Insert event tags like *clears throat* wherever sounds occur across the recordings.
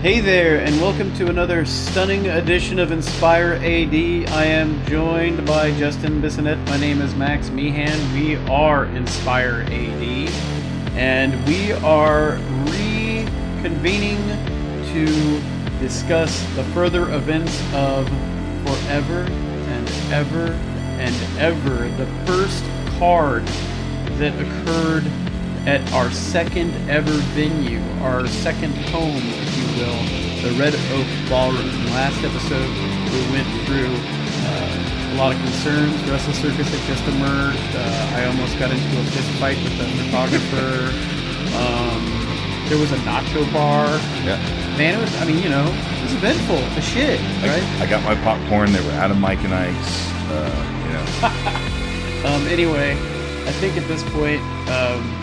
Hey there, and welcome to another stunning edition of Inspire AD. I am joined by Justin Bissonette. My name is Max Meehan. We are Inspire AD, and we are reconvening to discuss the further events of Forever and Ever and Ever, the first card that occurred at our second ever venue, our second home, if you will, the Red Oak Ballroom. Last episode, we went through uh, a lot of concerns. Wrestle Circus had just emerged. Uh, I almost got into a fist fight with the photographer. *laughs* Um, there was a nacho bar. Yeah. Man, it was, I mean, you know, it was eventful as shit, right? I, I got my popcorn. They were out of Mike and Ike. Uh, you know. *laughs* Um, anyway, I think at this point, um,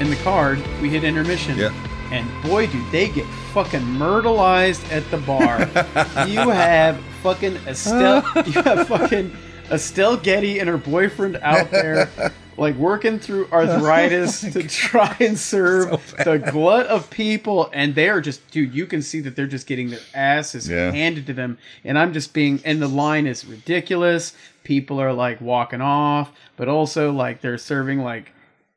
in the card, we hit intermission. Yeah. And boy, do they get fucking myrtleized at the bar. *laughs* you have fucking Estelle, *laughs* you have fucking Estelle Getty and her boyfriend out there, like working through arthritis *laughs* to try and serve the glut of people, and they are just, dude, you can see that they're just getting their asses Yeah. handed to them, and I'm just being, and the line is ridiculous. People are like walking off, but also like they're serving like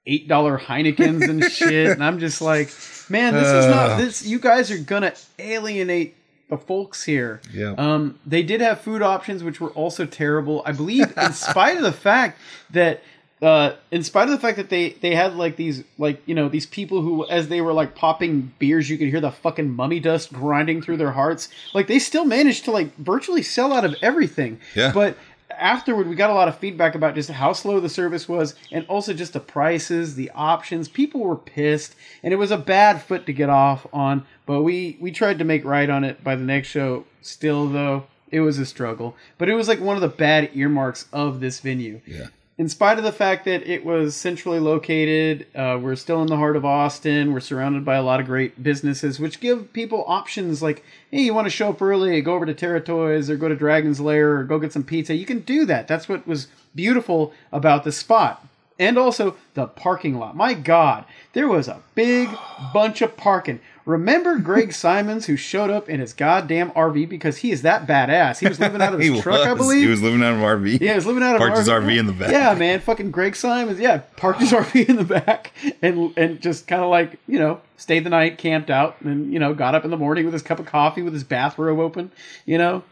eight dollar Heinekens and *laughs* shit, and I'm just like, man, this is not this. You guys are gonna alienate the folks here. Yeah. Um, they did have food options, which were also terrible. I believe, in spite of the fact that. Uh, in spite of the fact that they they had like these like you know these people who as they were like popping beers you could hear the fucking mummy dust grinding through their hearts like they still managed to like virtually sell out of everything Yeah. but afterward we got a lot of feedback about just how slow the service was and also just the prices the options. People were pissed and it was a bad foot to get off on but we we tried to make right on it by the next show. Still though it was a struggle but it was like one of the bad earmarks of this venue. Yeah. In spite of the fact that it was centrally located, uh, we're still in the heart of Austin. We're surrounded by a lot of great businesses, which give people options like, hey, you want to show up early, go over to Terra Toys or go to Dragon's Lair or go get some pizza. You can do that. That's what was beautiful about the spot. And also the parking lot. My God, there was a big bunch of parking. Remember Greg *laughs* Simons, who showed up in his goddamn RV because he is that badass. He was living out of *laughs* his truck, I believe. He was living out of an RV. Yeah, he was living out of Parked an his RV in the back. Yeah, man, fucking Greg Simons. Yeah, parked his RV in the back and and just kind of like you know stayed the night, camped out, and you know got up in the morning with his cup of coffee with his bathrobe open. You know,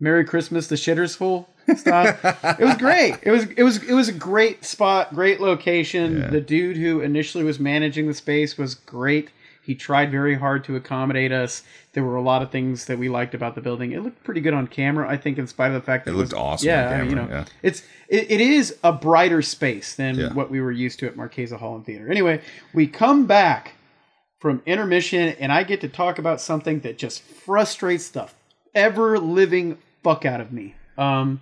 Merry Christmas, the shitter's full. Style. *laughs* it was great. It was it was it was a great spot, great location. Yeah. The dude who initially was managing the space was great. He tried very hard to accommodate us. There were a lot of things that we liked about the building. It looked pretty good on camera, I think, in spite of the fact that It it, looked was, awesome Yeah, I you know, yeah. it's it, it is a brighter space than Yeah. what we were used to at Marchesa Hall and Theater. Anyway, we come back from intermission, and I get to talk about something that just frustrates the ever living fuck out of me. Um,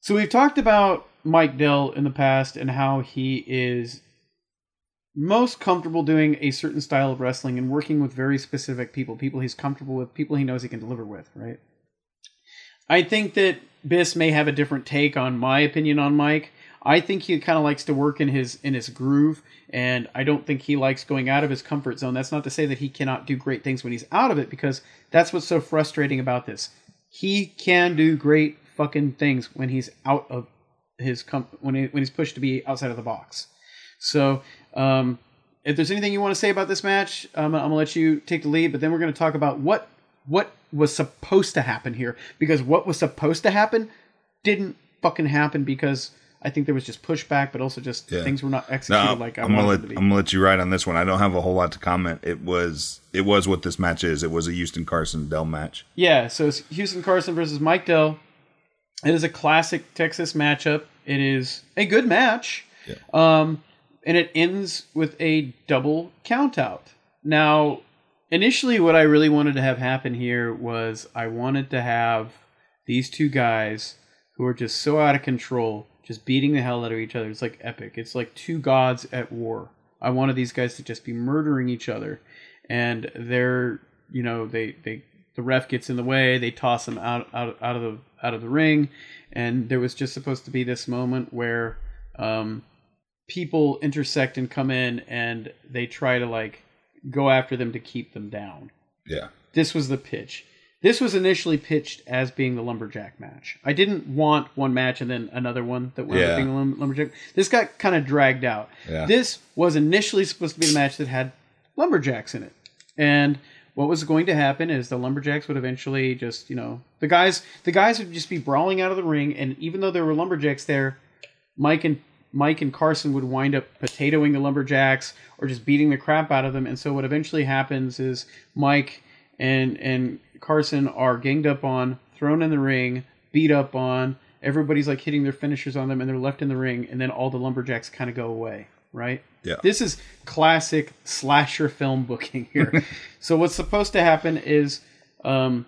so we've talked about Mike Dell in the past and how he is most comfortable doing a certain style of wrestling and working with very specific people, people he's comfortable with, people he knows he can deliver with, right? I think that Biss may have a different take on my opinion on Mike. I think he kind of likes to work in his in his groove, and I don't think he likes going out of his comfort zone. That's not to say that he cannot do great things when he's out of it, because that's what's so frustrating about this. He can do great fucking things when he's out of his com- when he, when he's pushed to be outside of the box. So, um, if there's anything you want to say about this match, um, I'm gonna let you take the lead. But then we're gonna talk about what what was supposed to happen here, because what was supposed to happen didn't fucking happen because I think there was just pushback, but also just Yeah. things were not No, executed like I I'm gonna let. I'm gonna let you ride on this one. I don't have a whole lot to comment. It was it was what this match is. It was a Houston Carson Dell match. Yeah, so it's Houston Carson versus Mike Dell. It is a classic Texas matchup. It is a good match. Yeah. Um, and it ends with a double countout. Now, initially, what I really wanted to have happen here was I wanted to have these two guys who are just so out of control, just beating the hell out of each other. It's like epic. It's like two gods at war. I wanted these guys to just be murdering each other, and they're you know they they the ref gets in the way. They toss them out out out of the out of the ring, and there was just supposed to be this moment where um, people intersect and come in, and they try to like go after them to keep them down. Yeah. This was the pitch. This was initially pitched as being the lumberjack match. I didn't want one match and then another one that wound Yeah. up being a lum- lumberjack. This got kind of dragged out. Yeah. This was initially supposed to be the match that had lumberjacks in it, and what was going to happen is the lumberjacks would eventually just you know the guys the guys would just be brawling out of the ring, and even though there were lumberjacks there, Mike and Mike and Carson would wind up potatoing the lumberjacks or just beating the crap out of them. And so what eventually happens is Mike and and Carson are ganged up on, thrown in the ring, beat up on. Everybody's like hitting their finishers on them, and they're left in the ring. And then all the lumberjacks kind of go away, right? Yeah. This is classic slasher film booking here. *laughs* so what's supposed to happen is um,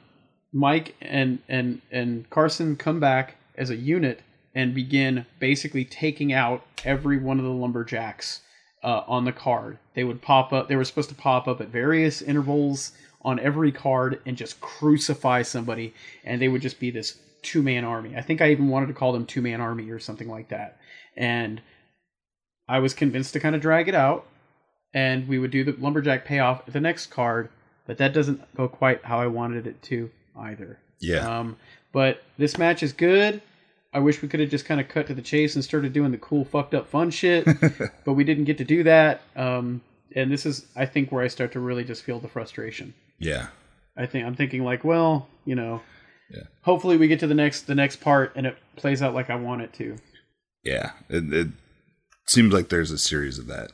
Mike and and and Carson come back as a unit and begin basically taking out every one of the lumberjacks uh, on the card. They would pop up. They were supposed to pop up at various intervals on every card and just crucify somebody, and they would just be this two man army. I think I even wanted to call them two man army or something like that. And I was convinced to kind of drag it out, and we would do the lumberjack payoff at the next card, but that doesn't go quite how I wanted it to either. Yeah. Um, but this match is good. I wish we could have just kind of cut to the chase and started doing the cool, fucked up, fun shit, *laughs* but we didn't get to do that. Um, and this is, I think, where I start to really just feel the frustration. yeah. I think I'm thinking like, well, you know, Yeah. hopefully we get to the next the next part and it plays out like I want it to. Yeah. It, it seems like there's a series of that.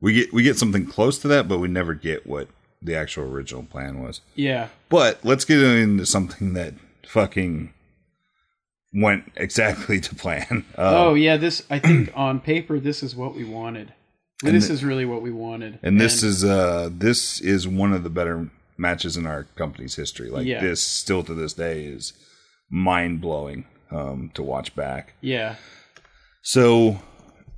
We get we get something close to that, but we never get what the actual original plan was. Yeah, But let's get into something that fucking went exactly *laughs* to plan. Uh, oh yeah, this I think *clears throat* on paper this is what we wanted. This the- is really what we wanted. and this is uh this is one of the better matches in our company's history. Like Yeah. this still to this day is mind blowing um to watch back. yeah, So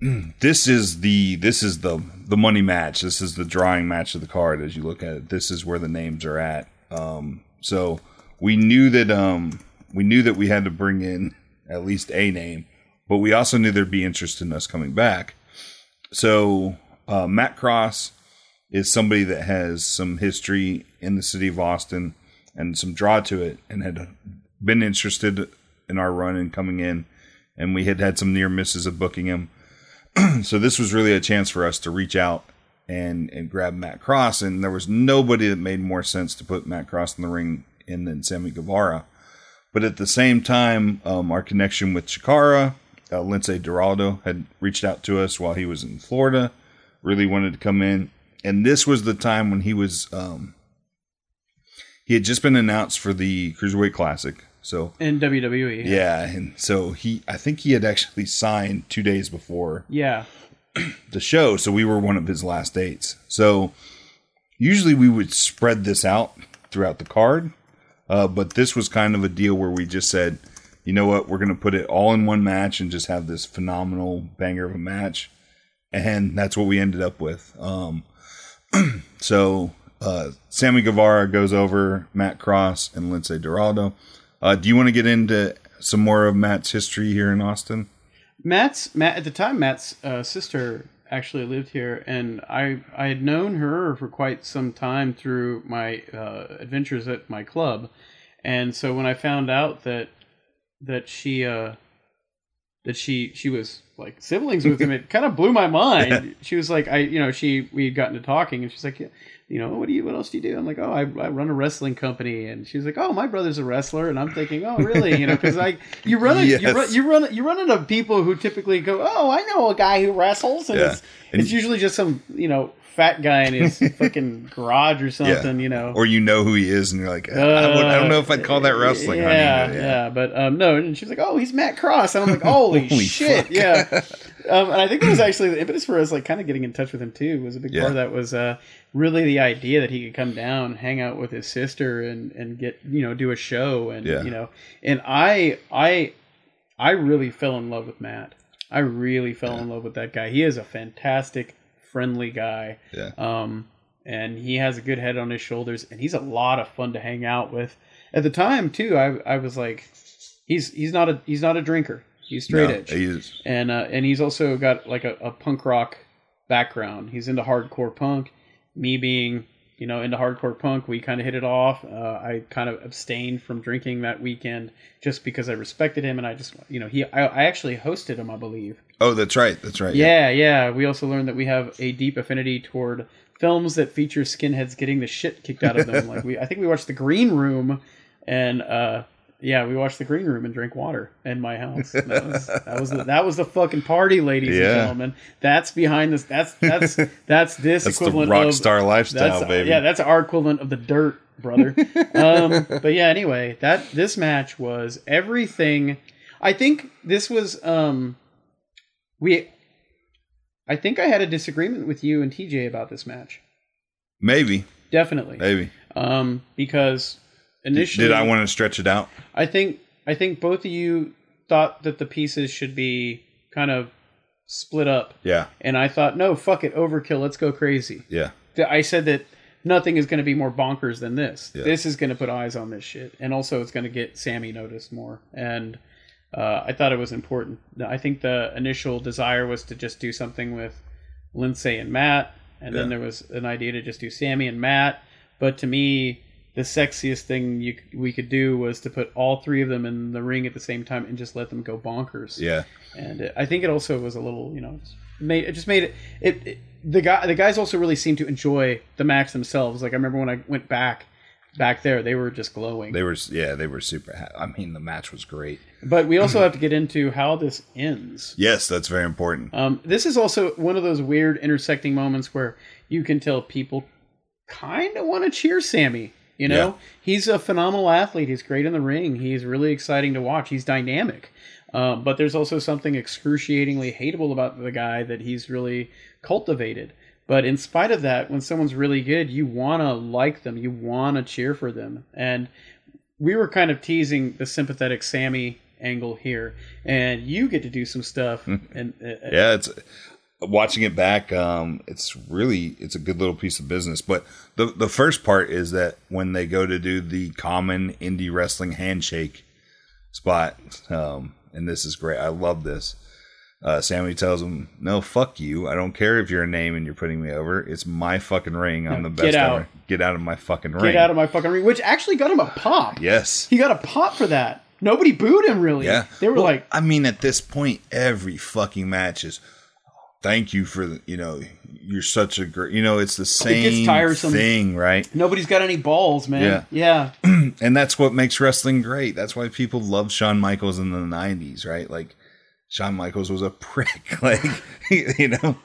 *clears throat* this is the this is the the money match. This is the drawing match of the card as you look at it. This is where the names are at. Um so we knew that um we knew that we had to bring in at least a name, but we also knew there'd be interest in us coming back. So uh, Matt Cross is somebody that has some history in the city of Austin and some draw to it, and had been interested in our run and coming in, and we had had some near misses of booking him. *clears throat* so this was really a chance for us to reach out and and grab Matt Cross, and there was nobody that made more sense to put Matt Cross in the ring in than Sammy Guevara. But at the same time, um, our connection with Chikara, uh, Lince Dorado, had reached out to us while he was in Florida, really wanted to come in. And this was the time when he was, um, he had just been announced for the Cruiserweight Classic. So, in WWE. yeah. And so he, I think he had actually signed two days before yeah, *clears throat* the show, so we were one of his last dates. So usually we would spread this out throughout the card, uh, but this was kind of a deal where we just said, you know what, we're going to put it all in one match and just have this phenomenal banger of a match, and that's what we ended up with. Um, *clears throat* so uh, Sammy Guevara goes over Matt Cross and Lince Dorado. Uh, do you want to get into some more of Matt's history here in Austin? Matt's Matt at the time. Matt's uh, sister actually lived here, and I I had known her for quite some time through my uh, adventures at my club, and so when I found out that that she uh, that she she was like siblings with him, it kind of blew my mind. *laughs* She was like, I you know she we had gotten to talking, and she's like, yeah, you know, what do you what else do you do? I'm like, oh, I, I run a wrestling company, and she's like, oh, my brother's a wrestler, and I'm thinking, oh, really? You know, because like *laughs* you run it, you Yes. run you run you run into people who typically go, oh, I know a guy who wrestles, and Yeah. it's And- it's usually just some you know fat guy in his *laughs* fucking garage or something, you know. or you know who he is, and you're like, I, don't, I don't know if I'd call that wrestling. honey, Yeah, but yeah, but um, no, and she's like, "Oh, he's Matt Cross," and I'm like, *laughs* "Holy, Holy shit!" fuck. Yeah, um, and I think it was actually the impetus for us, like, kind of getting in touch with him too. Was a big Yeah. part of that was uh, really the idea that he could come down, hang out with his sister, and and get you know do a show, and Yeah. you know, and I I I really fell in love with Matt. I really fell in love with that guy. He is a fantastic, friendly guy. Yeah. Um, and he has a good head on his shoulders, and he's a lot of fun to hang out with. At the time, too, I I was like, he's he's not a he's not a drinker. He's straight No, edge, he is. and uh, and he's also got like a, a punk rock background. He's into hardcore punk, me being you know into hardcore punk, we kind of hit it off. Uh, I kind of abstained from drinking that weekend just because I respected him, and I just you know he I, I actually hosted him, I believe. Oh, that's right. That's right. Yeah, yeah. We also learned that we have a deep affinity toward films that feature skinheads getting the shit kicked out of them. *laughs* like we, I think we watched The Green Room, and uh, yeah, we watched The Green Room and drank water in my house. That was that was the, *laughs* that was the fucking party, ladies Yeah. and gentlemen. That's behind this. That's that's that's *laughs* this That's the equivalent rock of star lifestyle, that's, baby. Yeah, that's our equivalent of the dirt, brother. *laughs* um, but yeah, anyway, that this match was everything. I think this was um, we. I think I had a disagreement with you and TJ about this match. maybe, Definitely, maybe. um, because initially, Did I want to stretch it out? I think I think both of you thought that the pieces should be kind of split up, Yeah, and I thought, no, fuck it, overkill. Let's go crazy. yeah, I said that nothing is going to be more bonkers than this. Yeah. This is going to put eyes on this shit, and also it's going to get Sammy noticed more. And uh, I thought it was important. I think the initial desire was to just do something with Lindsay and Matt, and then there was an idea to just do Sammy and Matt. But to me, the sexiest thing you we could do was to put all three of them in the ring at the same time and just let them go bonkers yeah. and it, I think it also was a little, you know, made it just made it, it. It the guy, the guys also really seemed to enjoy the match themselves. Like I remember when I went back, back there, they were just glowing. They were, yeah, they were super. Ha- I mean, the match was great. but we also have to get into how this ends. Yes, that's very important. Um, this is also one of those weird intersecting moments where you can tell people kind of want to cheer Sammy. You know, Yeah. he's a phenomenal athlete. He's great in the ring. He's really exciting to watch. He's dynamic. Um, but there's also something excruciatingly hateable about the guy that he's really cultivated. But in spite of that, when someone's really good, you want to like them. You want to cheer for them. And we were kind of teasing the sympathetic Sammy angle here, and you get to do some stuff. and uh, yeah, it's watching it back. Um, it's really it's a good little piece of business. But the the first part is that when they go to do the common indie wrestling handshake spot, um, and this is great. I love this. Uh, Sammy tells him, "No, fuck you. I don't care if you're a name and you're putting me over. It's my fucking ring. I'm the best. Get out. ever. Get out of my fucking ring. get out of my fucking ring, which actually got him a pop. yes. He got a pop for that. Nobody booed him really. Yeah. They were Well, like, I mean, at this point, every fucking match is. Thank you for the, you know, you're such a great, you know, it's the same tiresome. thing, right? nobody's got any balls, man. Yeah. Yeah. *clears throat* *clears throat* And that's what makes wrestling great. That's why people love Shawn Michaels in the '90s, right? Like, Shawn Michaels was a *laughs* prick, like, *laughs* you know,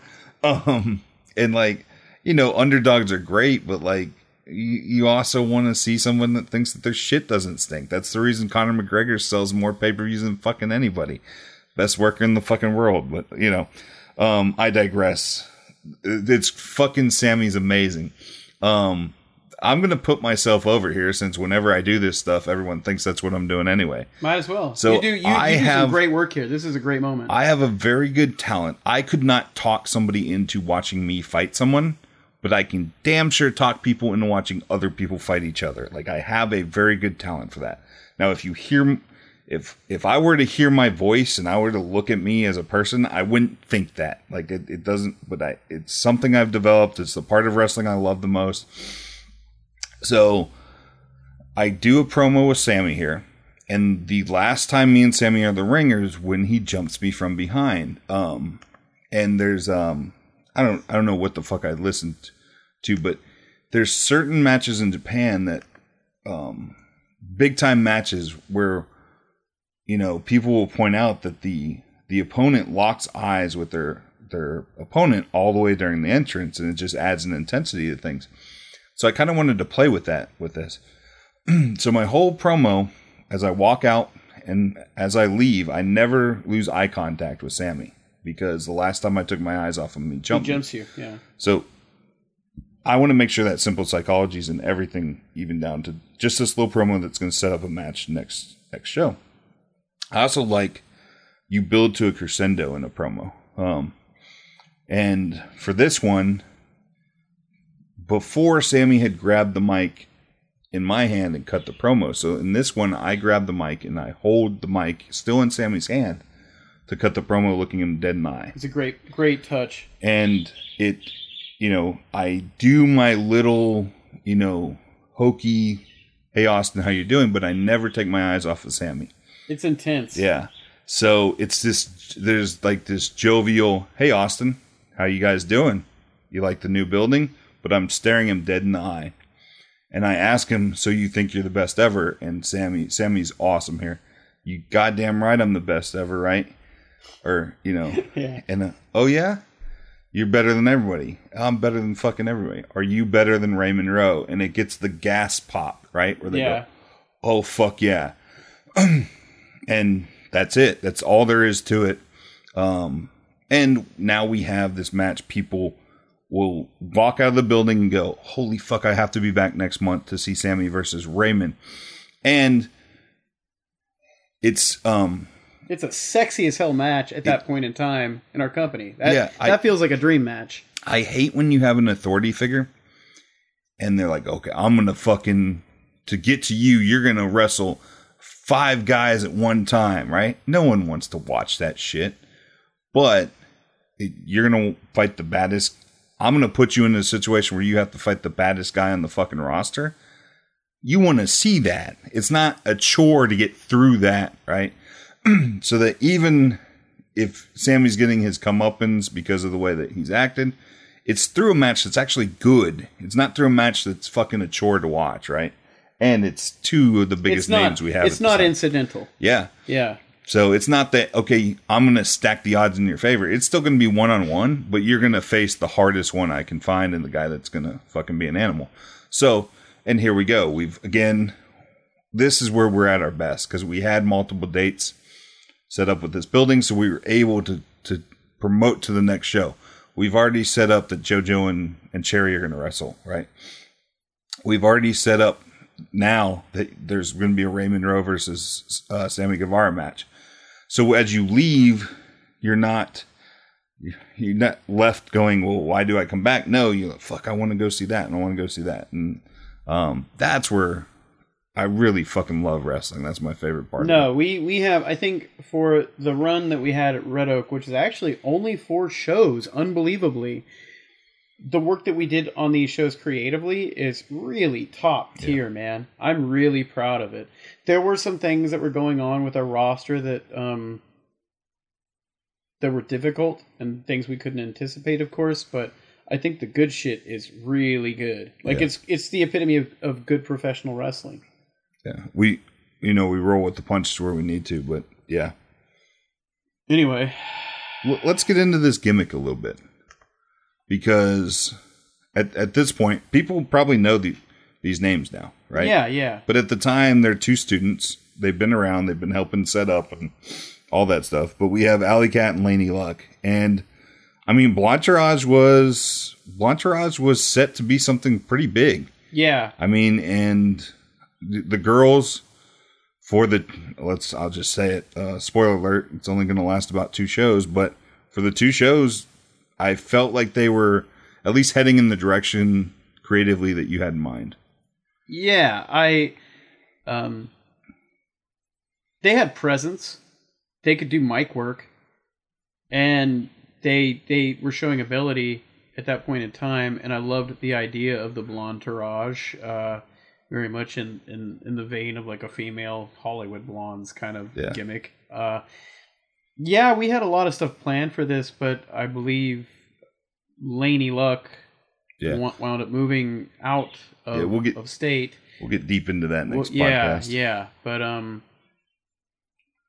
um, and like, you know, underdogs are great, but like, you, you also want to see someone that thinks that their shit doesn't stink. That's the reason Conor McGregor sells more pay per views than fucking anybody. Best worker in the fucking world, but you know, um, I digress. It's fucking Sammy's amazing. Um, I'm gonna put myself over here since whenever I do this stuff, everyone thinks that's what I'm doing anyway. Might as well. So you do, you, I you do have- some great work here. This is a great moment. I have a very good talent. I could not talk somebody into watching me fight someone, but I can damn sure talk people into watching other people fight each other. Like I have a very good talent for that. Now, if you hear, if if I were to hear my voice and I were to look at me as a person, I wouldn't think that. Like it, it doesn't. But I, it's something I've developed. It's the part of wrestling I love the most. So, I do a promo with Sammy here. And the last time me and Sammy are the ringers when he jumps me from behind. Um and there's um I don't I don't know what the fuck I listened to, but there's certain matches in Japan that um big time matches where you know people will point out that the the opponent locks eyes with their their opponent all the way during the entrance and it just adds an intensity to things. So I kind of wanted to play with that with this. *clears throat* so my whole promo as I walk out and as I leave, I never lose eye contact with Sammy because the last time I took my eyes off him, he he jumped. me. jumps you. Yeah. So I want to make sure that simple psychology is in everything, even down to just this little promo that's going to set up a match next next show. I also like you build to a crescendo in a promo. Um, and for this one, before Sammy had grabbed the mic in my hand and cut the promo. So in this one, I grab the mic and I hold the mic still in Sammy's hand to cut the promo, looking him dead in the eye It's a great, great touch. and it you know, I do my little, you know, hokey, hey Austin, how you doing? But I never take my eyes off of Sammy. It's intense. Yeah. So it's this. There's like this jovial, hey Austin, how you guys doing? You like the new building? But I'm staring him dead in the eye, and I ask him, so you think you're the best ever? And Sammy, Sammy's awesome here. You goddamn right, I'm the best ever, right? Or you know, *laughs* Yeah. and uh, oh yeah, you're better than everybody. I'm better than fucking everybody. Are you better than Raymond Rowe? And it gets the gas pop, right? Where they Yeah. go, oh fuck yeah. *clears throat* and that's it. That's all there is to it. Um, and now we have this match. People will walk out of the building and go, holy fuck, I have to be back next month to see Sammy versus Raymond. And it's um It's a sexy as hell match at that point in time in our company. That, Yeah, I- that feels like a dream match. I hate when you have an authority figure and they're like, okay, I'm going to fucking, to get to you, you're going to wrestle five guys at one time, right? No one wants to watch that shit. But it, you're going to fight the baddest. I'm going to put you in a situation where you have to fight the baddest guy on the fucking roster. You want to see that. It's not a chore to get through that, right? *clears throat* so that even if Sammy's getting his comeuppance because of the way that he's acted, it's through a match that's actually good. It's not through a match that's fucking a chore to watch, right? And it's two of the biggest not. names we have. It's not incidental. Yeah. Yeah. So it's not that okay. I'm gonna stack the odds in your favor. It's still gonna be one on one, but you're gonna face the hardest one I can find, and the guy that's gonna fucking be an animal. So, and here we go. We've again, this is where we're at our best because we had multiple dates set up with this building, so we were able to to promote to the next show. We've already set up that JoJo and and Cherry are gonna wrestle, right? We've already set up now that there's going to be a Raymond Rowe versus uh, Sammy Guevara match. So as you leave, you're not you're not left going, well, why do I come back? No, you're like, fuck, I want to go see that and I want to go see that, and um, that's where I really fucking love wrestling. That's my favorite part. No, we we have. I think for the run that we had at Red Oak, which is actually only four shows, unbelievably, the work that we did on these shows creatively is really top tier, man. I'm really proud of it. There were some things that were going on with our roster that um that were difficult and things we couldn't anticipate, of course, but. I think the good shit is really good. Like Yeah. it's it's the epitome of, of good professional wrestling. Yeah, we you know we roll with the punches where we need to, but yeah, Anyway, let's get into this gimmick a little bit because at at this point, people probably know the, these names now, right? yeah, yeah. But at the time, they're two students. They've been around. They've been helping set up and all that stuff. But we have Alley Cat and Laney Luck, and I mean, Blanchard was Blanchard was set to be something pretty big. Yeah, I mean, and the, the girls for the let's I'll just say it. Uh, spoiler alert: it's only going to last about two shows, but for the two shows, I felt like they were at least heading in the direction creatively that you had in mind. yeah. I, um, they had presence. They could do mic work, and they they were showing ability at that point in time. And I loved the idea of the blonde Taraj, uh, very much in, in in the vein of like a female Hollywood blondes kind of Yeah. gimmick. Uh, yeah, we had a lot of stuff planned for this, but I believe Laney Luck Yeah, wound up moving out of, Yeah, we'll get- of state. we'll get deep into that Well, next yeah, podcast. yeah, but um,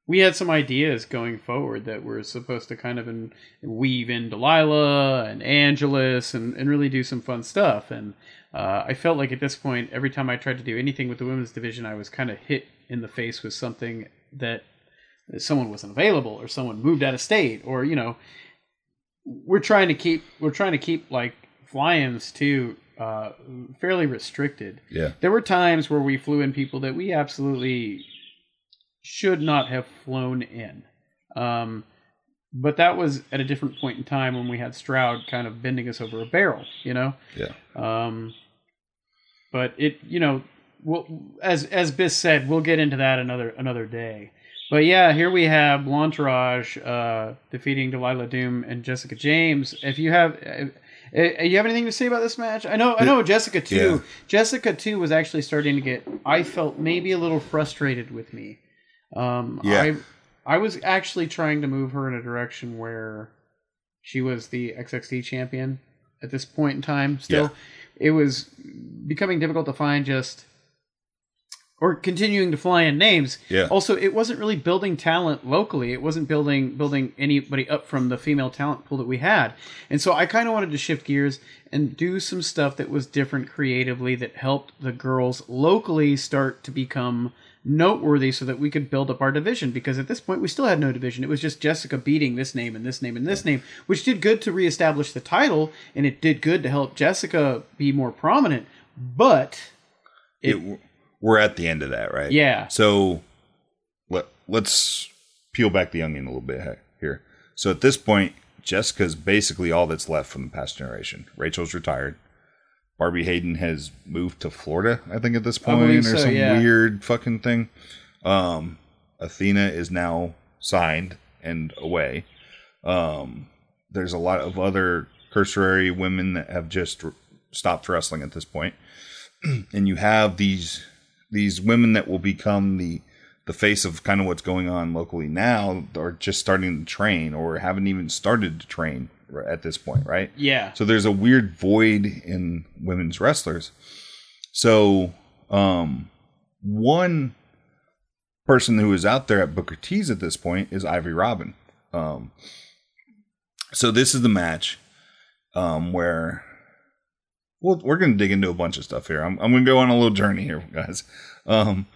we had some ideas going forward that were supposed to kind of in, weave in Delilah and Angelus and, and really do some fun stuff. And uh, I felt like at this point, every time I tried to do anything with the women's division, I was kind of hit in the face with something that someone wasn't available or someone moved out of state or you know we're trying to keep we're trying to keep like fly-ins too uh, fairly restricted yeah, there were times where we flew in people that we absolutely should not have flown in. Um, but that was at a different point in time when we had Stroud kind of bending us over a barrel, you know. yeah. Um, but it, you know, we'll, as as Biss said, we'll get into that another another day. But yeah, here we have Blanchard uh, defeating Delilah Doom and Jessica James. If you have, Uh, you have anything to say about this match? I know, I know, Jessica too. Yeah. Jessica too was actually starting to get. I felt maybe a little frustrated with me. Um, Yeah. I, I was actually trying to move her in a direction where she was the XXT champion at this point in time. Still, it was becoming difficult to find just or continuing to fly in names. Yeah. Also, it wasn't really building talent locally. It wasn't building building anybody up from the female talent pool that we had. And so I kind of wanted to shift gears and do some stuff that was different creatively that helped the girls locally start to become noteworthy so that we could build up our division because at this point we still had no division. It was just Jessica beating this name and this name and this name, which did good to reestablish the title and it did good to help Jessica be more prominent. But it, we're at the end of that, right? Yeah. So let let's peel back the onion a little bit here. So at this point, Jessica's basically all that's left from the past generation. Rachel's retired. Barbie Hayden has moved to Florida, I think, at this point, or so, some yeah. weird fucking thing. Um, Athena is now signed and away. Um, there's a lot of other cursory women that have just r- stopped wrestling at this point, *clears throat* and you have these these women that will become the the face of kind of what's going on locally now are just starting to train or haven't even started to train at this point, right? yeah. So there's a weird void in women's wrestlers. So um, one person who is out there at Booker T's at this point is Ivory Robin. Um, so this is the match um, where well, we're going to dig into a bunch of stuff here. I'm, I'm going to go on a little journey here, *laughs* guys. Um,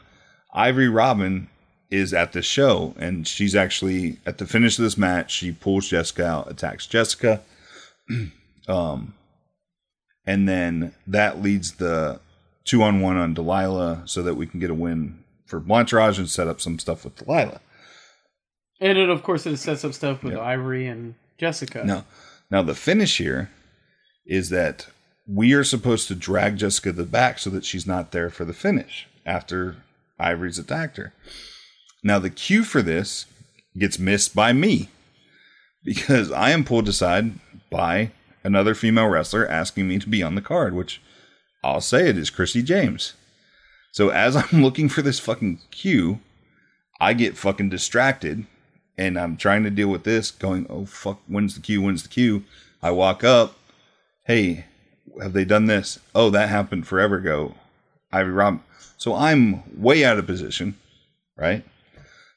Ivory Robin is at this show, and she's actually at the finish of this match. She pulls Jessica out, attacks Jessica, *clears throat* um, and then that leads the two on one on Delilah, so that we can get a win for Blanchard and set up some stuff with Delilah. And it, of course, it sets up stuff with Yeah. Ivory and Jessica. Now, now the finish here is that we are supposed to drag Jessica to the back so that she's not there for the finish after Ivory's attacked her. Now the cue for this gets missed by me because I am pulled aside by another female wrestler asking me to be on the card, which I'll say it is Chrissy James. So as I'm *laughs* looking for this fucking cue, I get fucking distracted and I'm trying to deal with this, going, oh fuck, when's the cue? When's the cue? I walk up, hey, have they done this? Oh, that happened forever ago. Ivy Rob. So I'm way out of position, right?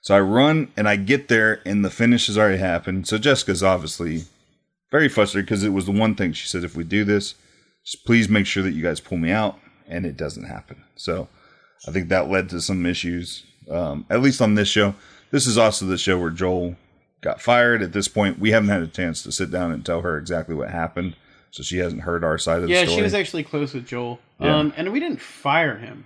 So I run and I get there, and the finish has already happened. So Jessica's obviously very frustrated because it was the one thing she said: if we do this, just please make sure that you guys pull me out, and it doesn't happen. So I think that led to some issues, um, at least on this show. This is also the show where Joel got fired. At this point, we haven't had a chance to sit down and tell her exactly what happened, so she hasn't heard our side of the story. Yeah, she was actually close with Joel. Yeah. Um, and we didn't fire him.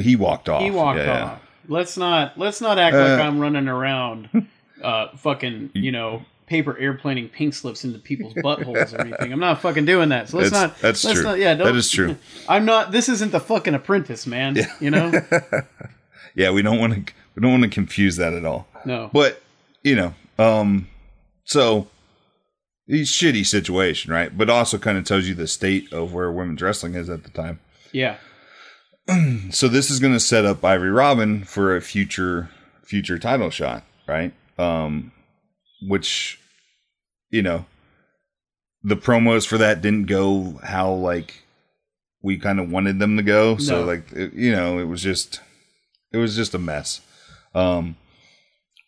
he walked off. He walked Yeah, yeah. off. Let's not let's not act Uh, like I'm running around, *laughs* uh, fucking you know paper airplaning pink slips into people's *laughs* buttholes or anything. I'm not fucking doing that. So let's That's- not. that's let's true. Not, yeah, don't, That is true. *laughs* I'm not. This isn't the fucking Apprentice, man. Yeah. You know. Yeah, we don't want to. We don't want to confuse that at all. No. But you know, um, so shitty situation, right? But also kind of tells you the state of where women's wrestling is at the time. Yeah. *clears throat* So this is going to set up Ivory Robin for a future future title shot, right? Um, which you know, the promos for that didn't go how like we kind of wanted them to go. So like it, you know, it was just it was just a mess. Um,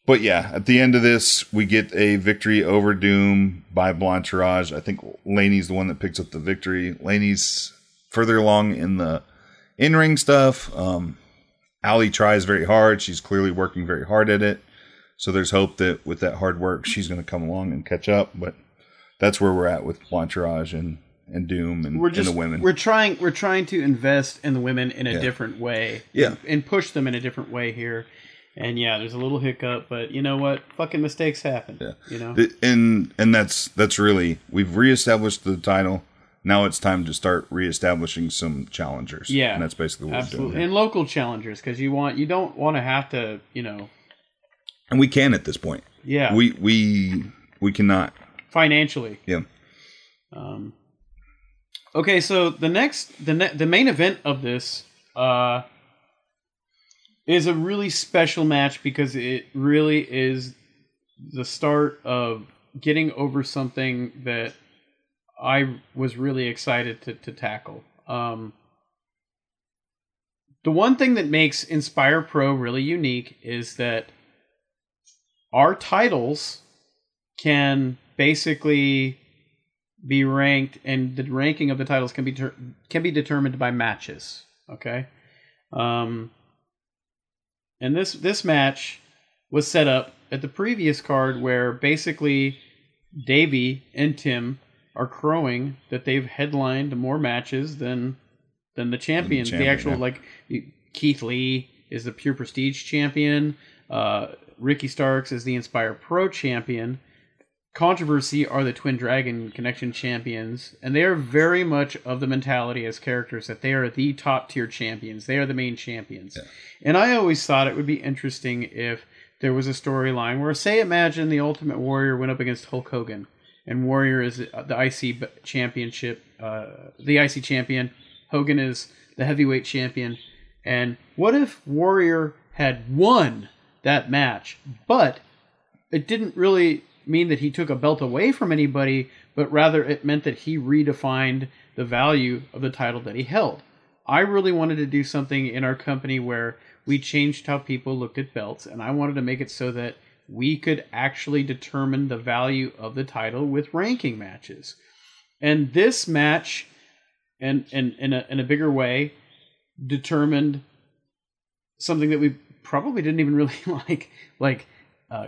but yeah, at the end of this, we get a victory over Doom by Blanchirage. I think Laney's the one that picks up the victory. Laney's further along in the in ring stuff. Um, Allie tries very hard. She's clearly working very hard at it. So there's hope that with that hard work, she's going to come along and catch up. But that's where we're at with Blanchirage and, and Doom and, We're just and the women. we're trying we're trying to invest in the women in a Yeah. different way. Yeah. And push them in a different way here. And yeah, there's a little hiccup, but you know what? Fucking mistakes happen. Yeah. You know. And and that's that's really we've reestablished the title. Now it's time to start reestablishing some challengers. Yeah, and that's basically what we're doing. here. And local challengers because you want you don't want to have to, you know, And we can at this point. yeah, We we we cannot. financially. Yeah. Um Okay, so the next the ne- the main event of this uh is a really special match because it really is the start of getting over something that I was really excited to to tackle. Um the one thing that makes Inspire Pro really unique is that our titles can basically be ranked, and the ranking of the titles can be ter- can be determined by matches. Okay, um, and this this match was set up at the previous card where basically Davey and Tim are crowing that they've headlined more matches than than the champions. The, champion, actual yeah. like Keith Lee is the pure prestige champion. Uh, Ricky Starks is the Inspire Pro champion. Controversy are the Twin Dragon Connection champions, and they are very much of the mentality as characters that they are the top tier champions. They are the main champions. And I always thought it would be interesting if there was a storyline where, say, imagine the Ultimate Warrior went up against Hulk Hogan, and Warrior is the IC championship, uh, the IC champion. Hogan is the heavyweight champion. And what if Warrior had won that match, but it didn't really mean that he took a belt away from anybody, but rather it meant that he redefined the value of the title that he held. I really wanted to do something in our company where we changed how people looked at belts, and I wanted to make it so that we could actually determine the value of the title with ranking matches. And this match, and in, in, a, in a bigger way, determined something that we probably didn't even really *laughs* like like uh,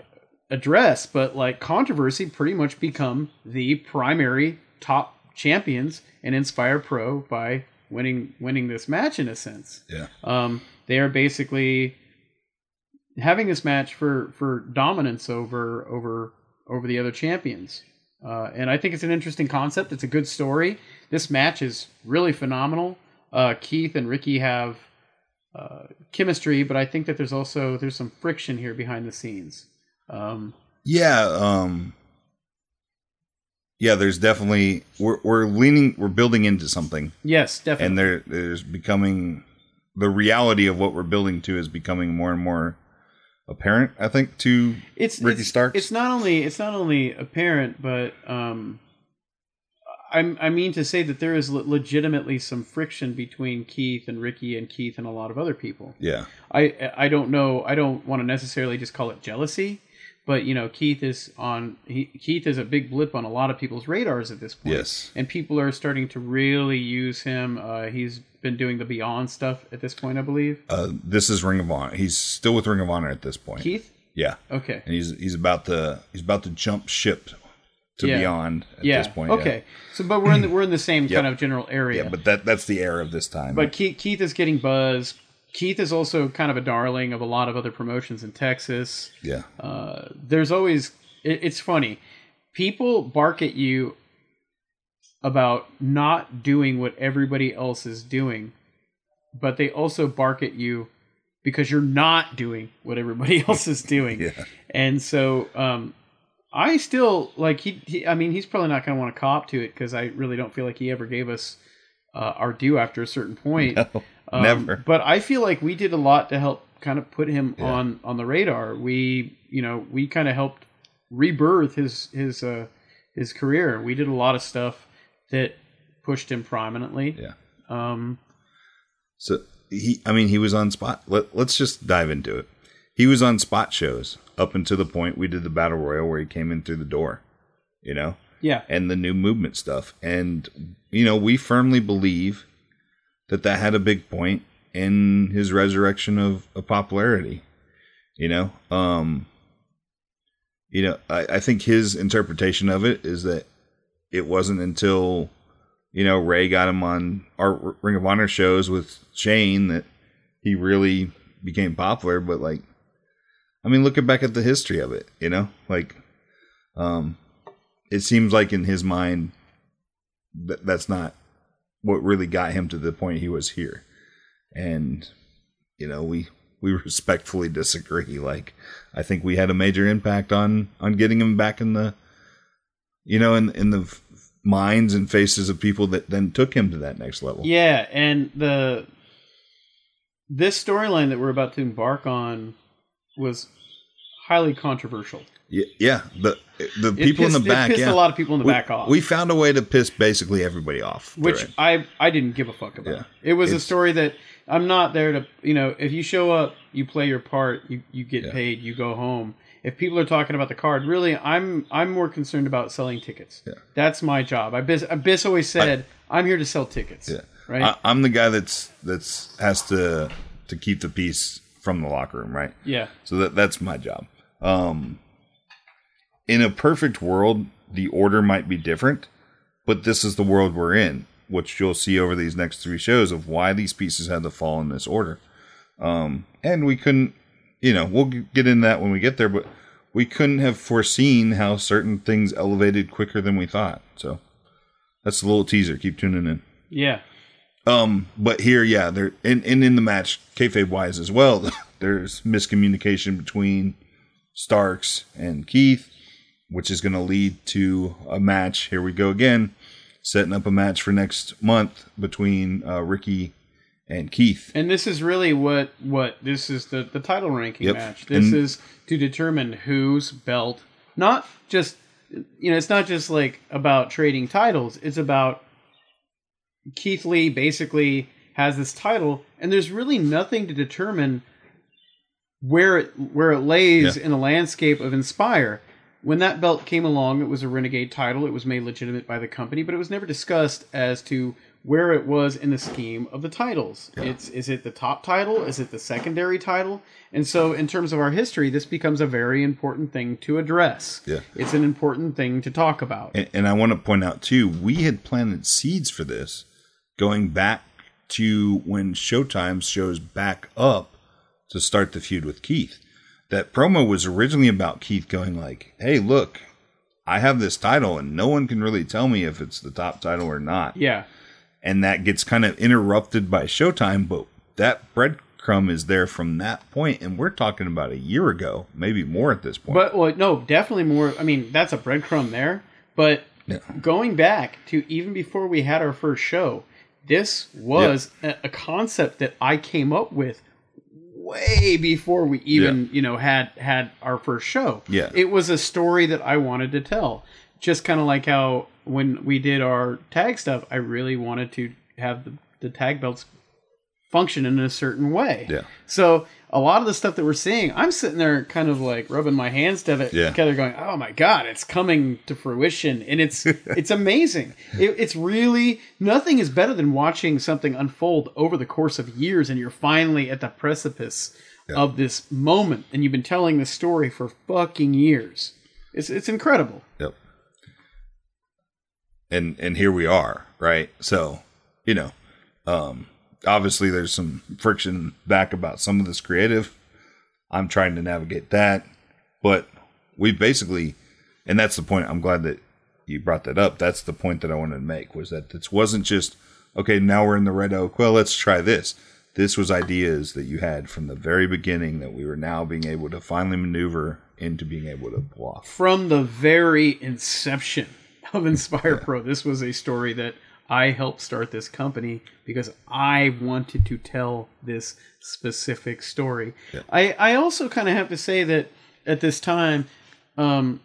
address, but like controversy pretty much become the primary top champions and Inspire Pro by winning winning this match in a sense. Yeah. Um, they are basically having this match for for dominance over over over the other champions. Uh, and I think it's an interesting concept. It's a good story. This match is really phenomenal. Uh, Keith and Ricky have uh, chemistry, but I think that there's also there's some friction here behind the scenes. Um, Yeah, um Yeah, there's definitely we're we're leaning we're building into something yes, definitely. and there there's becoming the reality of what we're building to is becoming more and more apparent, I think, to it's Ricky it's, Starks? It's not only it's not only apparent, but um, I I mean to say that there is le- legitimately some friction between Keith and Ricky and Keith and a lot of other people. yeah. I I don't know. I don't want to necessarily just call it jealousy, but you know, Keith is on. He, Keith is a big blip on a lot of people's radars at this point. Yes. and people are starting to really use him. Uh, he's been doing the Beyond stuff at this point, I believe. Uh this is Ring of Honor. He's still with Ring of Honor at this point. Keith. Yeah. Okay. And he's he's about to he's about to jump ship to Yeah. beyond at yeah. this point. yeah. okay. So, but we're in the we're in the same *clears throat* Yep. kind of general area. Yeah, but that that's the era of this time. But Keith, Keith is getting buzz. Keith is also kind of a darling of a lot of other promotions in Texas. yeah. Uh, there's always it, it's funny people bark at you about not doing what everybody else is doing but they also bark at you because you're not doing what everybody *laughs* else is doing Yeah. and so um i still like he, he i mean he's probably not going to want to cop to it because i really don't feel like he ever gave us uh, our due after a certain point *laughs* No, um, never. But I feel like we did a lot to help kind of put him Yeah. on on the radar. We, you know, we kind of helped rebirth his his uh his career. We did a lot of stuff that pushed him prominently. Yeah. Um So he, I mean, he was on spot. Let, let's just dive into it. He was on spot shows up until the point we did the battle royal where he came in through the door, you know, yeah. and the new movement stuff. And you know, we firmly believe that that had a big point in his resurrection of, of popularity. You know, um, you know, I, I think his interpretation of it is that it wasn't until you know Ray got him on our Ring of Honor shows with Shane that he really became popular. But like, I mean, looking back at the history of it, you know, like, um, it seems like in his mind that that's not what really got him to the point he was here, and you know we we *laughs* respectfully disagree. Like, I think we had a major impact on on getting him back in the, you know, in in the minds and faces of people that then took him to that next level. Yeah, and the this storyline that we're about to embark on was highly controversial. Yeah, yeah. The the It people in the back, pissed yeah. a lot of people in the we, back off. We found a way to piss basically everybody off. which. I I didn't give a fuck about. Yeah. It was a story that I'm not there to you know if you show up, you play your part, you you get Yeah. paid, you go home. If people are talking about the card, really, I'm I'm more concerned about selling tickets. Yeah. That's my job. Abyss, Abyss always said, I, am here to sell tickets. Yeah. Right. I, I'm the guy that's that's has to to keep the peace from the locker room, right? yeah. So that that's my job. Um, in a perfect world, the order might be different, but this is the world we're in, which you'll see over these next three shows of why these pieces had to fall in this order. Um, and we couldn't, you know, we'll get into that when we get there, but we couldn't have foreseen how certain things elevated quicker than we thought. So that's a little teaser. Keep tuning in. Yeah. Um, but here, yeah, there and, and in the match, kayfabe wise as well, *laughs* there's miscommunication between Starks and Keith, which is going to lead to a match. Here we go again, setting up a match for next month between uh, Ricky and Keith. And this is really what what this is the the title ranking Yep. match. This And- is to determine whose belt, not just you know, it's not just like about trading titles. It's about Keith Lee basically has this title, and there's really nothing to determine where it where it lays Yeah. in the landscape of Inspire. When that belt came along, it was a renegade title. It was made legitimate by the company, but it was never discussed as to where it was in the scheme of the titles. It's is it the top title? Is it the secondary title? And so, in terms of our history, this becomes a very important thing to address. Yeah. It's an important thing to talk about. And, and I want to point out too, we had planted seeds for this going back to when Showtime shows back up to start the feud with Keith. That promo was originally about Keith going like, "Hey, look, I have this title and no one can really tell me if it's the top title or not." yeah. And that gets kind of interrupted by Showtime, but that breadcrumb is there from that point and we're talking about a year ago, maybe more at this point. But well, no, definitely more. I mean, that's a breadcrumb there. But Yeah. going back to even before we had our first show, this was a, a concept that I came up with way before we even you know had had our first show. Yeah. it was a story that I wanted to tell. Just kind of like how when we did our tag stuff, I really wanted to have the, the tag belts function in a certain way. Yeah. So a lot of the stuff that we're seeing, I'm sitting there kind of like rubbing my hands together, Yeah. together going, "Oh my god, it's coming to fruition," and it's *laughs* it's amazing. It, it's really nothing is better than watching something unfold over the course of years, and you're finally at the precipice of this moment, and you've been telling this story for fucking years. It's it's incredible. Yep. And and here we are, right? So, you know, um obviously there's some friction back about some of this creative. I'm trying to navigate that, but we basically and that's the point. I'm glad that you brought that up. That's the point that I wanted to make was that this wasn't just okay, now we're in the red oak. Well, let's try this. This was ideas that you had from the very beginning that we were now being able to finally maneuver into being able to pull off. from the very inception of Inspire Pro, this was a story that I helped start this company because I wanted to tell this specific story. I, I also kind of have to say that at this time, um,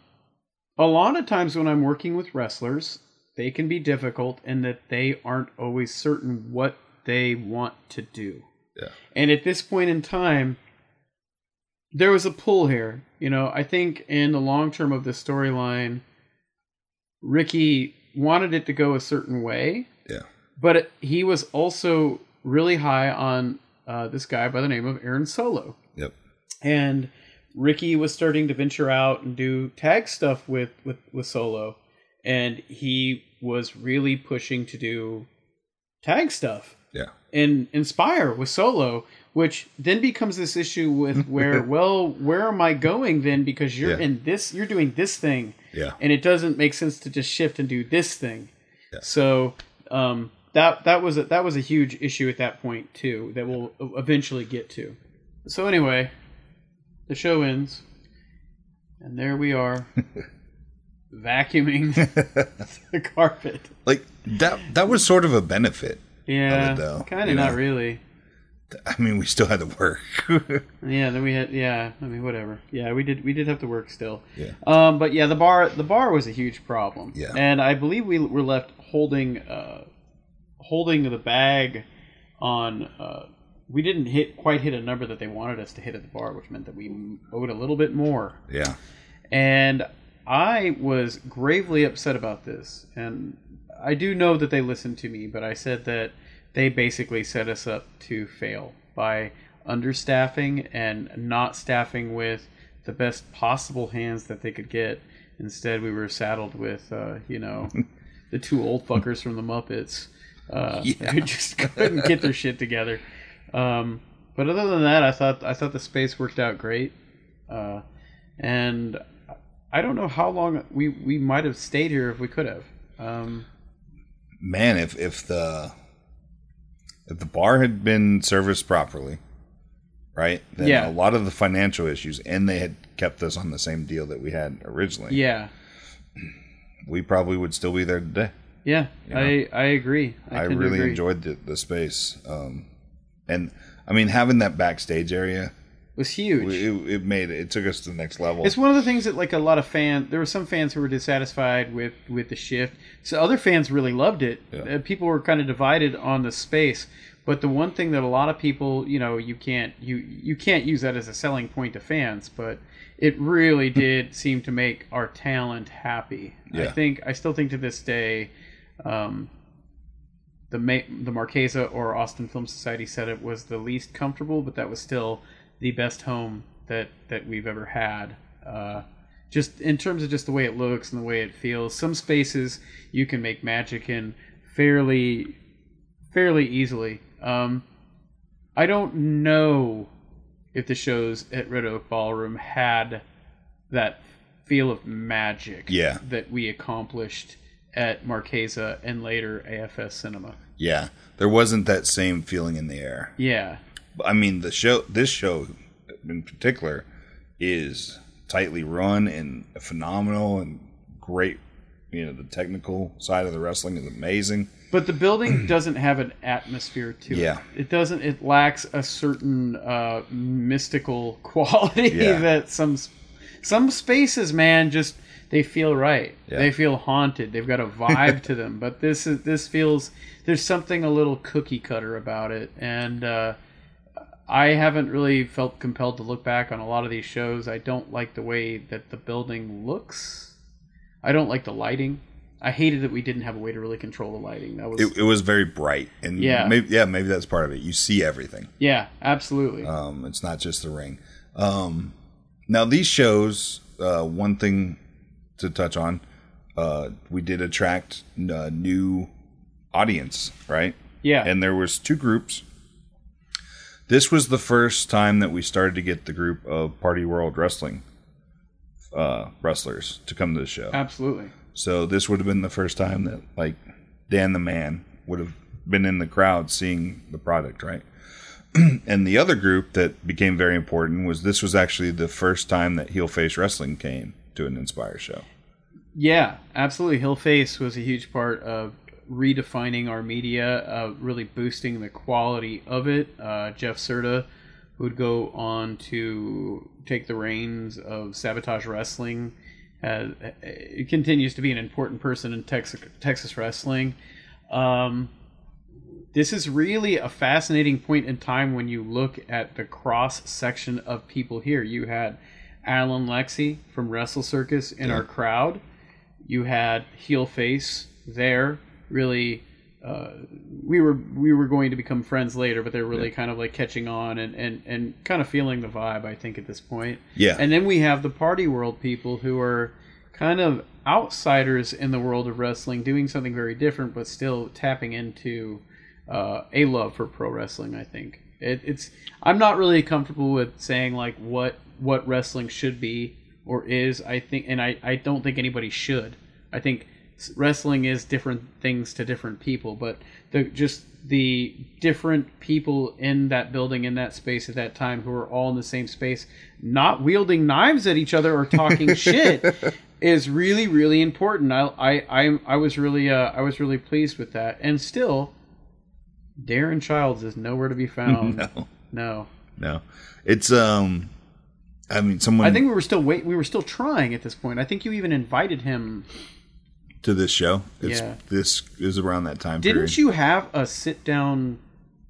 a lot of times when I'm working with wrestlers, they can be difficult in that they aren't always certain what they want to do. Yeah. And at this point in time, there was a pull here. You know, I think in the long term of the storyline, Ricky wanted it to go a certain way, Yeah. but it, he was also really high on uh, this guy by the name of Aaron Solo. Yep. And Ricky was starting to venture out and do tag stuff with, with, with Solo. And he was really pushing to do tag stuff Yeah. and inspire with solo which then becomes this issue with *laughs* where well where am i going then because you're Yeah. in this you're doing this thing Yeah. and it doesn't make sense to just shift and do this thing Yeah. so um that that was a, that was a huge issue at that point too that we'll eventually get to so anyway the show ends and there we are *laughs* vacuuming *laughs* the carpet. Like that that was sort of a benefit. Yeah, though, kinda not know? really. I mean, we still had to work. *laughs* Yeah, then we had yeah. I mean, whatever. Yeah, we did we did have to work still. Yeah. Um, but yeah, the bar the bar was a huge problem. Yeah. And I believe we were left holding uh, holding the bag on. Uh, we didn't hit quite hit a number that they wanted us to hit at the bar, which meant that we owed a little bit more. yeah. And I was gravely upset about this. And I do know that they listened to me, but I said that they basically set us up to fail by understaffing and not staffing with the best possible hands that they could get. Instead, we were saddled with, uh, you know, *laughs* the two old fuckers from the Muppets uh, Yeah. who just *laughs* couldn't get their shit together. Um, but other than that, I thought I thought the space worked out great. Uh, and I don't know how long we we might have stayed here if we could have. Um, Man, if if the if the bar had been serviced properly, right? Then Yeah. a lot of the financial issues, and they had kept us on the same deal that we had originally. yeah, we probably would still be there today. yeah, I I agree. I, to really agree. enjoyed the, the space, um, and I mean having that backstage area. It was huge. It, it made it. It took us to the next level. It's one of the things that like a lot of fans. There were some fans who were dissatisfied with with the shift. So other fans really loved it. Yeah. Uh, people were kind of divided on the space. But the one thing that a lot of people, you know, you can't you you can't use that as a selling point to fans. But it really did seem to make our talent happy. I think I still think to this day. Um, the Ma- the Marchesa or Austin Film Society said it was the least comfortable, but that was still the best home that that we've ever had. Uh, just in terms of just the way it looks and the way it feels. Some spaces you can make magic in fairly fairly easily. Um, I don't know if the shows at Red Oak Ballroom had that feel of magic Yeah. that we accomplished at Marchesa and later AFS Cinema. yeah, there wasn't that same feeling in the air. Yeah. I mean, the show, this show in particular, is tightly run and phenomenal and great. You know, the technical side of the wrestling is amazing. But the building *clears throat* doesn't have an atmosphere to Yeah. it. It doesn't. It lacks a certain uh, mystical *laughs* quality Yeah. that some some spaces, man, just they feel right. Yeah. They feel haunted. They've got a vibe to them. *laughs* But this is this feels there's something a little cookie cutter about it, and uh, I haven't really felt compelled to look back on a lot of these shows. I don't like the way that the building looks. I don't like the lighting. I hated that we didn't have a way to really control the lighting. That was It, it was very bright, and Yeah. maybe yeah, maybe that's part of it. You see everything. Yeah, absolutely. Um, it's not just the ring. Um, now these shows, uh, one thing to touch on, uh, we did attract a new audience, right? yeah. And there was two groups. This was the first time that we started to get the group of Party World Wrestling uh, wrestlers to come to the show. absolutely. So this would have been the first time that like Dan the Man would have been in the crowd seeing the product, right? *clears throat* and the other group that became very important was this was actually the first time that heel face wrestling came to an Inspire show. Yeah, absolutely. Heel Face was a huge part of redefining our media, uh, really boosting the quality of it. Uh, Jeff Serta would go on to take the reins of Sabotage Wrestling. Uh, it continues to be an important person in Texas, Texas wrestling. Um, this is really a fascinating point in time when you look at the cross section of people here. You had Alan Lexi from Wrestle Circus in our crowd. You had Heel Face there. Really, uh, we were we were going to become friends later, but they're really kind of like catching on and, and, and kind of feeling the vibe. I think at this point. Yeah. And then we have the party world people who are kind of outsiders in the world of wrestling, doing something very different, but still tapping into uh, a love for pro wrestling. I think it, it's. I'm not really comfortable with saying like what what wrestling should be or is. I think, and I I don't think anybody should. I think wrestling is different things to different people, but the just the different people in that building in that space at that time who are all in the same space not wielding knives at each other or talking *laughs* shit is really really important. I I I, I was really uh, I was really pleased with that, and still, Darren Childs is nowhere to be found. *laughs* no, no. no, it's um, I mean, someone I think we were still wait. We were still trying at this point. I think you even invited him. To this show. It's Yeah. this is around that time Didn't period. you have a sit down?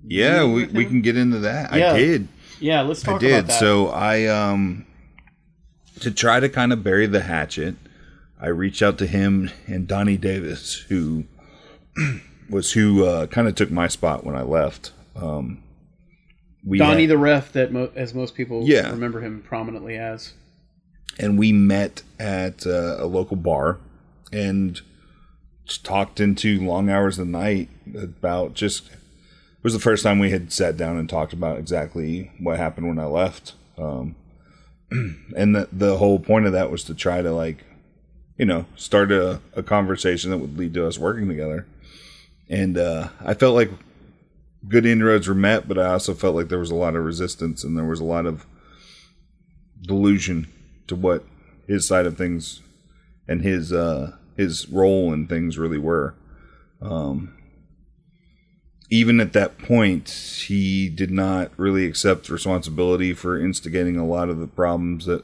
Yeah, we, we can get into that. Yeah. I did. Yeah, let's talk I did. So I um to try to kind of bury the hatchet, I reached out to him and Donnie Davis, who *clears throat* was who uh, kind of took my spot when I left. Um, we Donnie had- the ref, that mo- as most people Yeah. remember him prominently as. and we met at uh, a local bar and talked into long hours of the night about just it was the first time we had sat down and talked about exactly what happened when I left. Um, *clears throat* and the the whole point of that was to try to like, you know, start a, a conversation that would lead to us working together. And uh, I felt like good inroads were met, but I also felt like there was a lot of resistance and there was a lot of delusion to what his side of things and his uh his role in things really were. Um even at that point, he did not really accept responsibility for instigating a lot of the problems that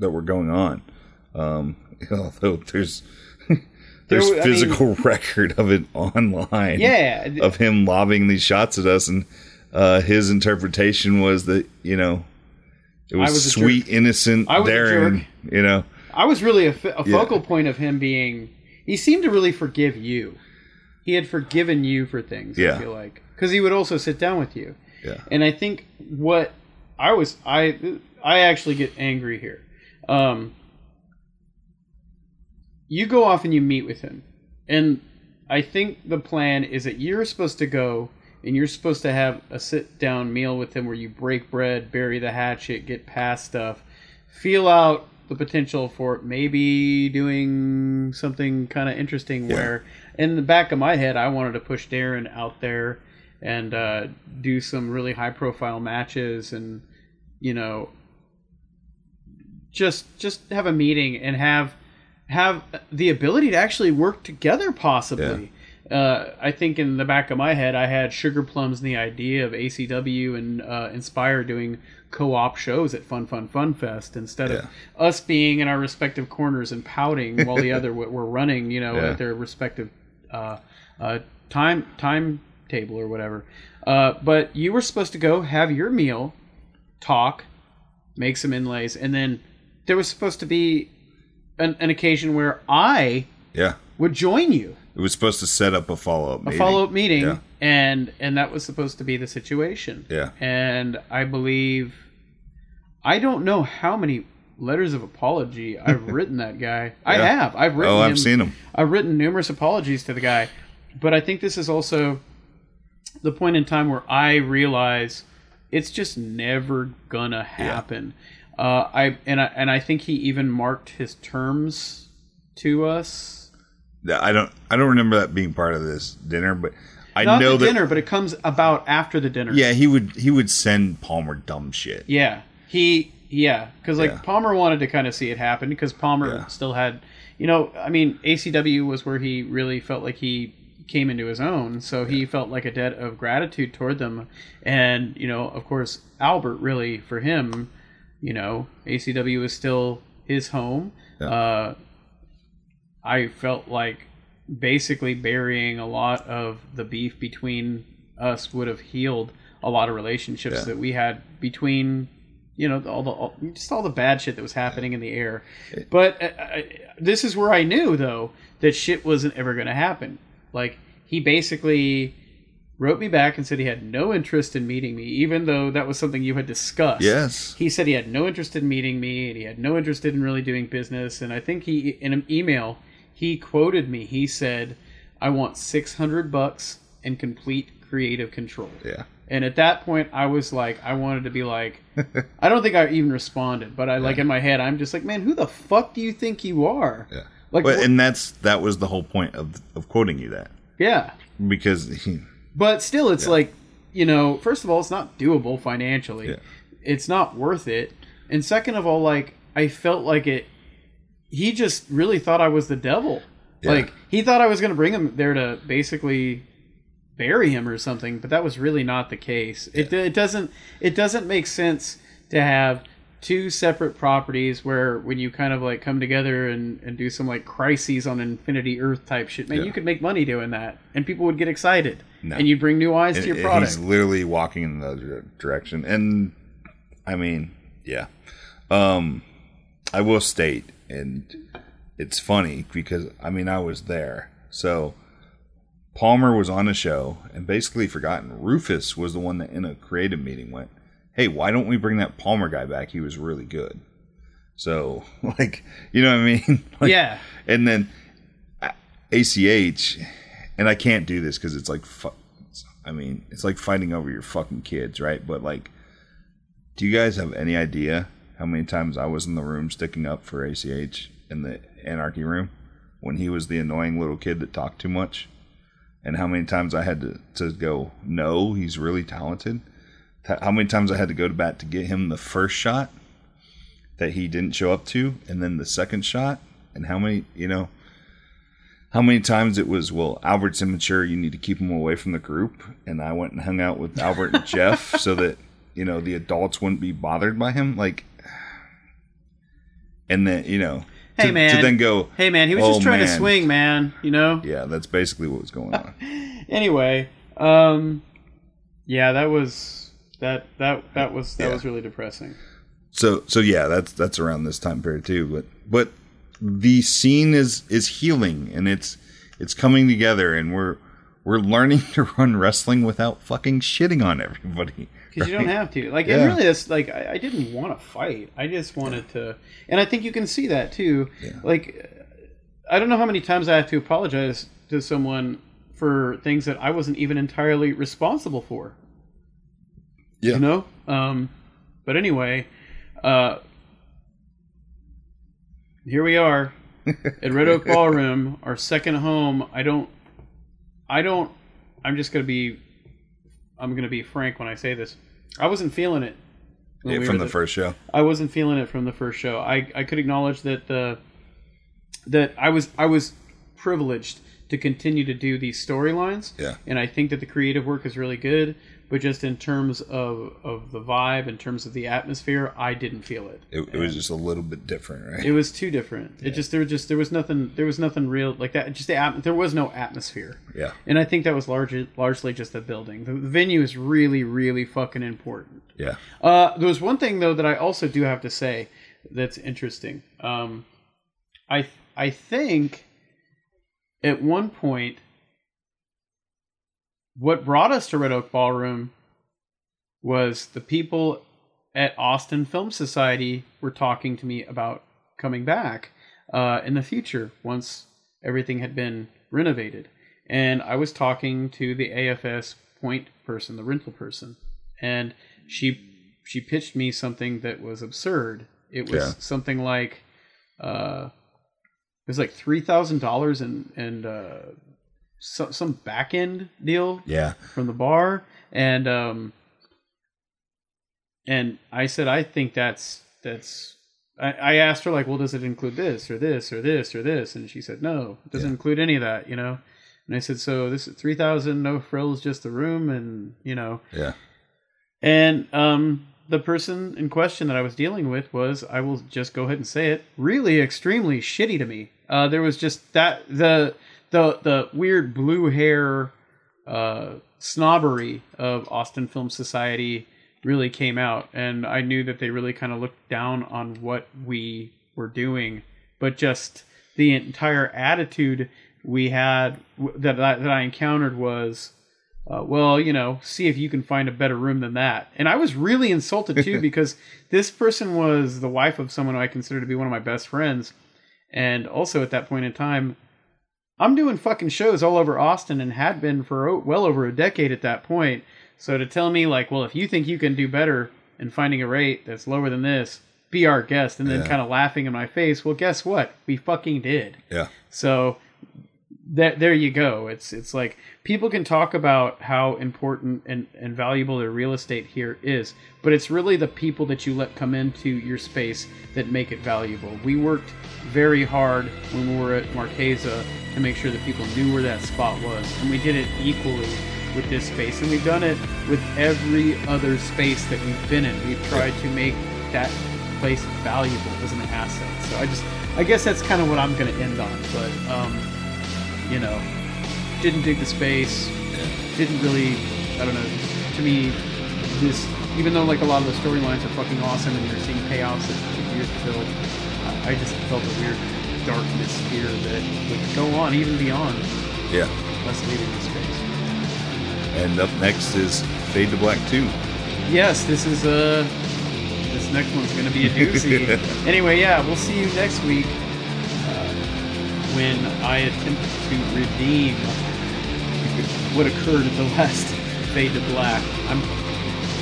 that were going on. Um, *laughs* although there's *laughs* there's There- I mean- physical *laughs* record of it online Yeah, of him lobbing these shots at us, and uh, his interpretation was that you know it was, was sweet, innocent I was Darren. You know, I was really a, Yeah. focal point of him being. He seemed to really forgive you. He had forgiven you for things. Yeah. I feel like because he would also sit down with you. yeah, And I think what I was I I actually get angry here. Um, you go off and you meet with him, and I think the plan is that you're supposed to go and you're supposed to have a sit down meal with him where you break bread, bury the hatchet, get past stuff, feel out the potential for maybe doing something kind of interesting. Yeah. Where in the back of my head, I wanted to push Darren out there and uh, do some really high profile matches and you know just just have a meeting and have have the ability to actually work together possibly uh, I think in the back of my head I had Sugar Plums and the idea of ACW and uh, Inspire doing co-op shows at Fun Fun Fun Fest instead of us being in our respective corners and pouting while the other were running you know Yeah. at their respective uh, uh, time time table or whatever. Uh, but you were supposed to go have your meal, talk, make some inlays, and then there was supposed to be an, an occasion where I yeah. would join you, It was supposed to set up a follow up. a follow up meeting, Yeah. and and that was supposed to be the situation. Yeah. And I believe, I don't know how many letters of apology I've *laughs* written that guy. I Yeah. have. I've written. Oh, I've him- seen him. I've written numerous apologies to the guy, but I think this is also the point in time where I realize it's just never gonna happen. Uh, I and I and I think he even marked his terms to us. I don't. I don't remember that being part of this dinner, but I Not know the that. dinner, but it comes about after the dinner. Yeah, he would. He would send Palmer dumb shit. Yeah, he yeah, because like Yeah. Palmer wanted to kind of see it happen because Palmer Yeah. still had, you know, I mean ACW was where he really felt like he came into his own, so he felt like a debt of gratitude toward them, and you know, of course, Albert really for him, you know, ACW is still his home. Yeah. Uh, I felt like basically burying a lot of the beef between us would have healed a lot of relationships Yeah. that we had between you know all the all, just all the bad shit that was happening in the air. But uh, uh, this is where i knew though that shit wasn't ever going to happen. Like he basically wrote me back and said he had no interest in meeting me even though that was something you had discussed. Yes. he said he had no interest in meeting me and he had no interest in really doing business and i think he in an email he quoted me. He said i want 600 bucks and complete creative control. Yeah. And at that point i was like i wanted to be like *laughs* i don't think i even responded but i like in my head i'm just like man who the fuck do you think you are Yeah. like But, and that's that was the whole point of of quoting you that yeah because he, *laughs* But still, it's like, you know, first of all, it's not doable financially. Yeah. It's not worth it. And second of all, like, I felt like it, he just really thought I was the devil. Yeah. Like he thought I was going to bring him there to basically bury him or something, but that was really not the case. It it doesn't it doesn't make sense to have two separate properties where when you kind of like come together and, and do some like crises on infinity earth type shit man Yeah. you could make money doing that and people would get excited No. and you'd bring new eyes to your product He's literally walking in the other direction, and I mean, yeah. Um, I will state, and it's funny because I mean I was there, so Palmer was on a show and basically forgotten. Rufus was the one that in a creative meeting went, "Hey, why don't we bring that Palmer guy back? He was really good." So, *laughs* like, you know what I mean? *laughs* Like, yeah and then uh, ACH, and I can't do this because it's like, fu- I mean, it's like fighting over your fucking kids, right? But like, do you guys have any idea how many times I was in the room sticking up for ACH in the anarchy room when he was the annoying little kid that talked too much? And how many times I had to, to go, no, he's really talented? How many times I had to go to bat to get him the first shot that he didn't show up to, and then the second shot? And how many, you know, how many times it was, well, Albert's immature, you need to keep him away from the group. And I went and hung out with Albert and Jeff *laughs* so that, you know, the adults wouldn't be bothered by him. Like, and then, you know, Hey, to, man. to then go, hey man he was "Oh, just trying to swing man you know Yeah, that's basically what was going on. *laughs* anyway um yeah that was that that that was that Yeah. was really depressing so so yeah that's that's around this time period too but but the scene is is healing and it's it's coming together and we're we're learning *laughs* to run wrestling without fucking shitting on everybody because you don't have to. Like Yeah. and really it's like I, I didn't want to fight. I just wanted to and i think you can see that too. Like i don't know how many times i have to apologize to someone for things that i wasn't even entirely responsible for. Yeah. you know? Um but anyway uh here we are at red oak *laughs* ballroom our second home. I don't i don't i'm just gonna be i'm gonna be frank when i say this i wasn't feeling it Yeah, we from the first show I wasn't feeling it from the first show. I, I could acknowledge that the that I was I was privileged to continue to do these storylines. Yeah. And I think that the creative work is really good, but just in terms of of the vibe, in terms of the atmosphere, I didn't feel it. it, it was just a little bit different right It was too different. It just there was just there was nothing there was nothing real like that. Just the atm- there was no atmosphere. yeah And I think that was largely largely just the building. The, the venue is really really fucking important. yeah Uh, there was one thing though that I also do have to say that's interesting. Um, I I think at one point, what brought us to Red Oak Ballroom was the people at Austin Film Society were talking to me about coming back uh, in the future once everything had been renovated. And I was talking to the AFS point person, the rental person, and she she pitched me something that was absurd. It was Yeah. something like uh, it was like three thousand dollars and and uh, some some back end deal yeah. from the bar and um and I said I think that's that's I, I asked her like well does it include this or this or this or this? And she said no it doesn't Yeah. include any of that you know? And I said so this is three thousand no frills just the room and you know? Yeah. And um the person in question that I was dealing with was I will just go ahead and say it really extremely shitty to me. Uh there was just that the the the weird blue hair uh, snobbery of Austin Film Society really came out, and I knew that they really kind of looked down on what we were doing, but just the entire attitude we had that I, that I encountered was. Uh, well, you know, see if you can find a better room than that. And I was really insulted too *laughs* because this person was the wife of someone who I consider to be one of my best friends. And also at that point in time, I'm doing fucking shows all over Austin and had been for well over a decade at that point. So to tell me like, well, if you think you can do better in finding a rate that's lower than this, be our guest, and then Yeah. kind of laughing in my face. Well, guess what? We fucking did. yeah So that there you go. It's it's like people can talk about how important and, and valuable their real estate here is, but it's really the people that you let come into your space that make it valuable. We worked very hard when we were at Marchesa to make sure that people knew where that spot was, and we did it equally with this space, and we've done it with every other space that we've been in. We've tried to make that place valuable as an asset. So I just I guess that's kind of what I'm going to end on, but. Um, you know, didn't dig the space, didn't really, I don't know, to me, this, even though like a lot of the storylines are fucking awesome and you're seeing payoffs as years to build, I just felt a weird darkness here that would go on even beyond Yeah. us leaving the space. And up next is Fade to Black 2. Yes, this is a, this next one's going to be a doozy. *laughs* anyway, yeah, we'll see you next week uh, when I attempt to redeem what occurred at the last Fade to Black. I'm,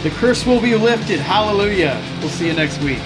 the curse will be lifted. Hallelujah. We'll see you next week.